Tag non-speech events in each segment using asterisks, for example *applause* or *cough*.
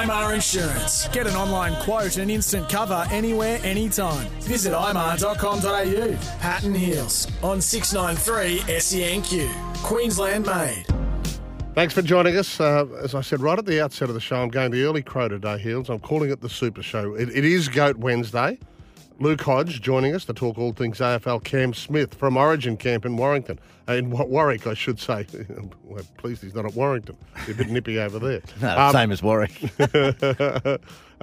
IMAR Insurance. Get an online quote and instant cover anywhere, anytime. Visit imar.com.au. Patton Hills on 693 SENQ. Queensland made. Thanks for joining us. Uh, as I said right at the outset of the show, I'm going the early crow today, Heels. I'm calling it the Super Show. It, it is Goat Wednesday. Luke Hodge joining us to talk all things AFL. Cam Smith from Origin Camp in Warrington. Uh, in Warwick, I should say. *laughs* We're pleased he's not at Warrington. He's a bit nippy over there. *laughs* No, um, same as Warwick. *laughs* uh,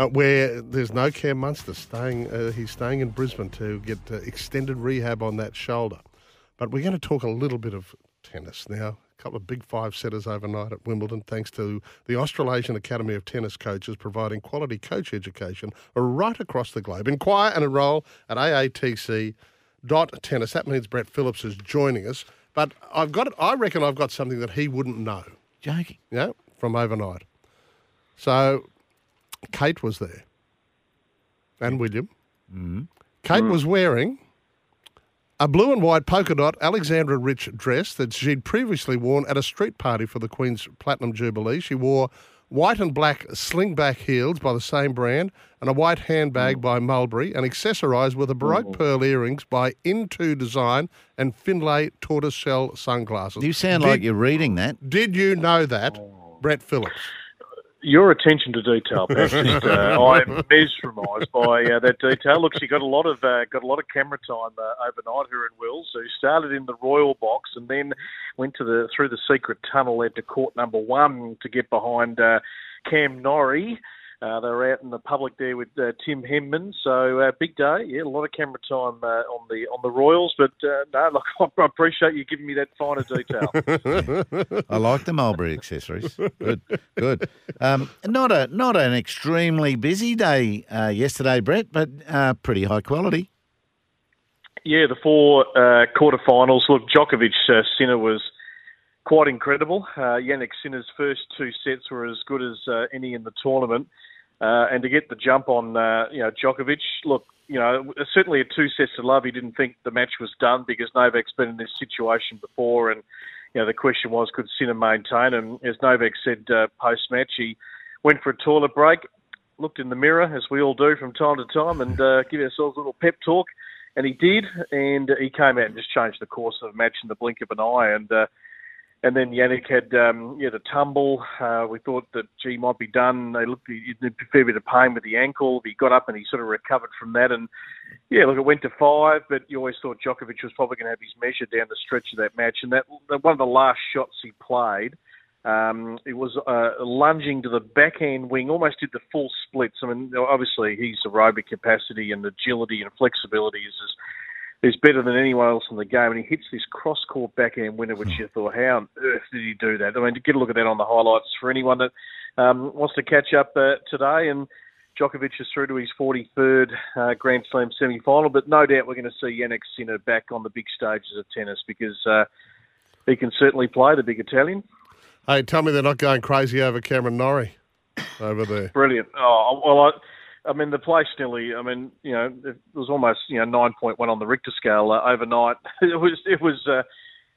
where there's no Cam Munster staying. Uh, he's staying in Brisbane to get uh, extended rehab on that shoulder. But we're going to talk a little bit of tennis now a couple of big five setters overnight at Wimbledon, thanks to the Australasian Academy of Tennis Coaches providing quality coach education right across the globe. Inquire and enrol at aatc.tennis. That means Brett Phillips is joining us. But I've got, I reckon I've got something that he wouldn't know. Joking. Yeah, from overnight. So Kate was there and William. Mm-hmm. Kate mm. was wearing a blue and white polka dot Alessandra Rich dress that she'd previously worn at a street party for the Queen's Platinum Jubilee. She wore white and black slingback heels by the same brand and a white handbag mm. by Mulberry and accessorised with a Baroque pearl earrings by Into Design and Finlay tortoiseshell sunglasses. You sound did, like you're reading that. Did you know that, Brett Phillips? Your attention to detail, *laughs* Patrick. uh, *laughs* I'm mesmerised by uh, that detail. Look, she got a lot of uh, got a lot of camera time uh, overnight. Her and Wills, who started in the royal box and then went to the through the secret tunnel led to court number one to get behind uh, Cam Norrie. Uh, they were out in the public there with uh, Tim Henman, so uh, big day. Yeah, a lot of camera time uh, on the on the Royals, but uh, no, *laughs* look, I appreciate you giving me that finer detail. *laughs* I like the Mulberry accessories. Good, good. Um, not a not an extremely busy day uh, yesterday, Brett, but pretty high quality. Yeah, the four quarterfinals. Look, Djokovic Sinner was quite incredible. Uh, Jannik Sinner's first two sets were as good as uh, any in the tournament. Uh, and to get the jump on, uh, you know, Djokovic, look, you know, certainly at two sets to love, he didn't think the match was done because Novak's been in this situation before, and you know, the question was, could Sinner maintain? And as Novak said uh, post-match, he went for a toilet break, looked in the mirror, as we all do from time to time, and uh, give ourselves a little pep talk, and he did, and he came out and just changed the course of the match in the blink of an eye, and and then Jannik had um, yeah the tumble. Uh, we thought that gee might be done. They looked had a fair bit of pain with the ankle. He got up and he sort of recovered from that. And yeah, look, it went to five, but you always thought Djokovic was probably going to have his measure down the stretch of that match. And that one of the last shots he played, um, it was uh, lunging to the backhand wing, almost did the full splits. I mean, obviously his aerobic capacity and agility and flexibility is. As, is better than anyone else in the game, and he hits this cross court backhand winner, which you thought, how on earth did he do that? I mean, to get a look at that on the highlights for anyone that um, wants to catch up uh, today. And Djokovic is through to his 43rd uh, Grand Slam semi final, but no doubt we're going to see Jannik Sinner back on the big stages of tennis because uh, he can certainly play, the big Italian. Hey, tell me they're not going crazy over Cameron Norrie over there. Brilliant. Oh, well, I I mean, the place nearly. I mean, you know, it was almost you know nine point one on the Richter scale uh, overnight. *laughs* It was it was uh,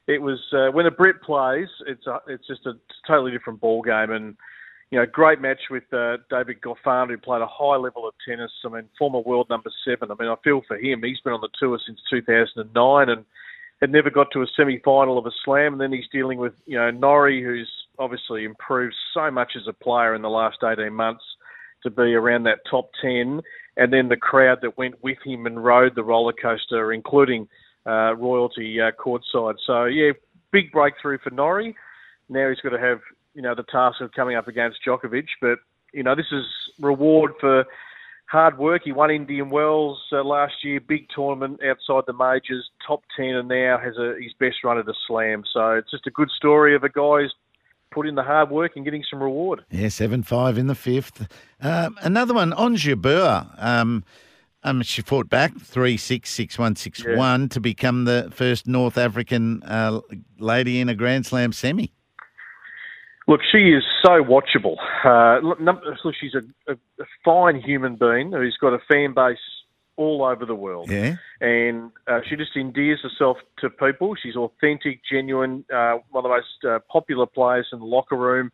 it was uh, when a Brit plays, it's a, it's just a totally different ball game. And you know, great match with uh, David Goffin, who played a high level of tennis. I mean, former world number seven. I mean, I feel for him. He's been on the tour since 2009 and had never got to a semi-final of a slam. And then he's dealing with you know Norrie, who's obviously improved so much as a player in the last 18 months to be around that top 10, and then the crowd that went with him and rode the roller coaster, including uh, royalty uh, courtside. So, yeah, big breakthrough for Norrie. Now he's got to have you know the task of coming up against Djokovic. But you know this is reward for hard work. He won Indian Wells uh, last year, big tournament outside the majors, top ten, and now has a, his best run at a slam. So it's just a good story of a guy who's put in the hard work and getting some reward. Yeah, seven five in the fifth. Um, another one on Jabeur. Um, um, she fought back three six six one six one to become the first North African uh, lady in a Grand Slam semi. Look, she is so watchable. Uh, look, she's a, a, fine human being who's got a fan base all over the world. Yeah. And uh, she just endears herself to people. She's authentic, genuine, uh, one of the most uh, popular players in the locker room.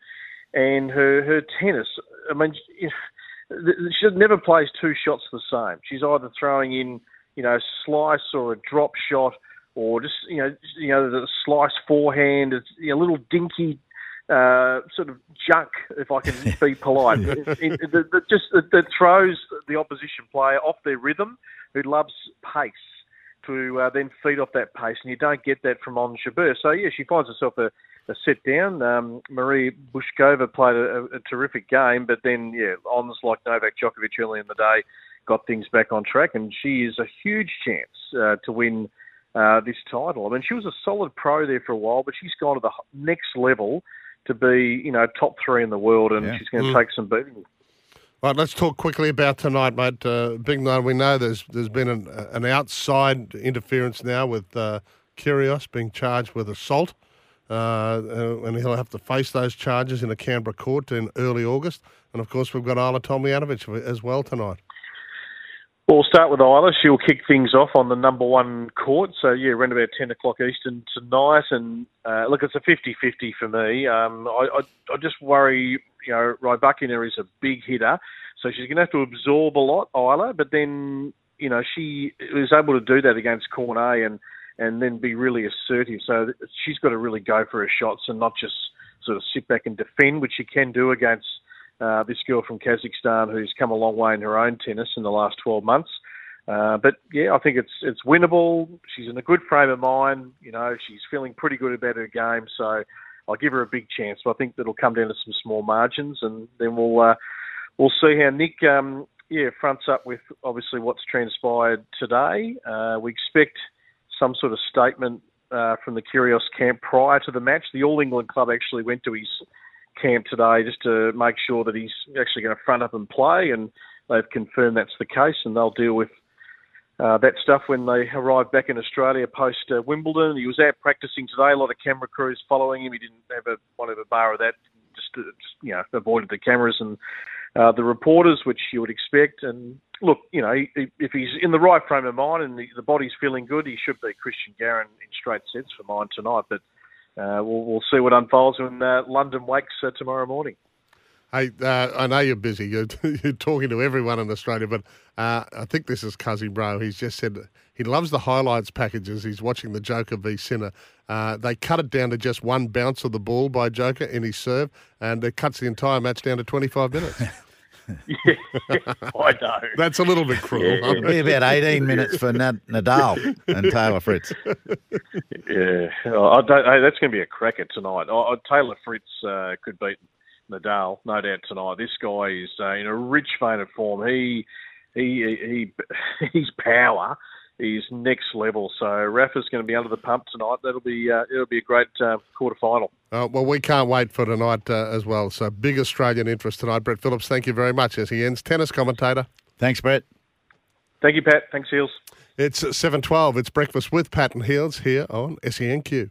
And her, her tennis, I mean, she never plays two shots the same. She's either throwing in, you know, slice or a drop shot or just, you know, you know, the slice forehand. It's you know, a little dinky uh, sort of junk, if I can be *laughs* polite, it, it, it, just that throws the opposition player off their rhythm, who loves pace, to uh, then feed off that pace, and you don't get that from Ons Jabeur. So yeah, she finds herself a, a set down. Um, Marie Bouzkova played a, a, terrific game, but then yeah, Ons like Novak Djokovic early in the day got things back on track, and she is a huge chance uh, to win. Uh, this title. I mean, she was a solid pro there for a while, but she's gone to the next level to be, you know, top three in the world, and yeah. she's going to mm. take some beating. Right, let's talk quickly about tonight, mate. Uh, Big Nine, we know there's there's been an, an outside interference now with uh, Kyrgios being charged with assault, uh, and he'll have to face those charges in a Canberra court in early August. And of course, we've got Ajla Tomljanovic as well tonight. Well, we'll start with Ajla. She'll kick things off on the number one court. So, yeah, around about 10 o'clock Eastern tonight. And uh, look, it's a 50 50 for me. Um, I, I, I, just worry, you know, Rybakina is a big hitter. So she's going to have to absorb a lot, Ajla. But then, you know, she was able to do that against Cornet and, and then be really assertive. So she's got to really go for her shots and not just sort of sit back and defend, which she can do against uh, this girl from Kazakhstan who's come a long way in her own tennis in the last 12 months. Uh, but yeah, I think it's it's winnable. She's in a good frame of mind. You know, she's feeling pretty good about her game, so I'll give her a big chance. But I think that'll come down to some small margins, and then we'll uh, we'll see how Nick um, yeah fronts up with obviously what's transpired today. Uh, we expect some sort of statement uh, from the Kyrgios camp prior to the match. The All England club actually went to his camp today just to make sure that he's actually going to front up and play, and they've confirmed that's the case, and they'll deal with uh, that stuff when they arrive back in Australia post uh, Wimbledon. He was out practicing today. A lot of camera crews following him. He didn't have a one of a bar of that. Just, to, just you know, avoided the cameras and uh, the reporters, which you would expect. And look, you know, if he's in the right frame of mind and the, the body's feeling good, he should be Cristian Garin in straight sets for mine tonight. But uh, we'll, we'll, see what unfolds when uh, London wakes uh, tomorrow morning. Hey, uh, I know you're busy. *laughs* You're, you're, talking to everyone in Australia, but uh, I think this is Cuzzy Bro. He's just said he loves the highlights packages. He's watching the Joker v Sinner. Uh, they cut it down to just one bounce of the ball by Joker in his serve, and it cuts the entire match down to 25 minutes. *laughs* yeah, *laughs* I know. That's a little bit cruel. Yeah, yeah. Be about 18 minutes for Nadal and Taylor Fritz. Yeah, I don't, hey, that's going to be a cracker tonight. I, Taylor Fritz uh, could beat Nadal, no doubt tonight. This guy is uh, in a rich vein of form. He, he, he, his *laughs* power is next level. So Rafa's going to be under the pump tonight. That'll be uh, it'll be a great uh, quarter final. Uh, well, we can't wait for tonight uh, as well. So big Australian interest tonight. Brett Phillips, thank you very much. SEN's, tennis commentator. Thanks, Brett. Thank you, Pat. Thanks, Heels. It's seven twelve. It's breakfast with Pat and Heels here on SENQ.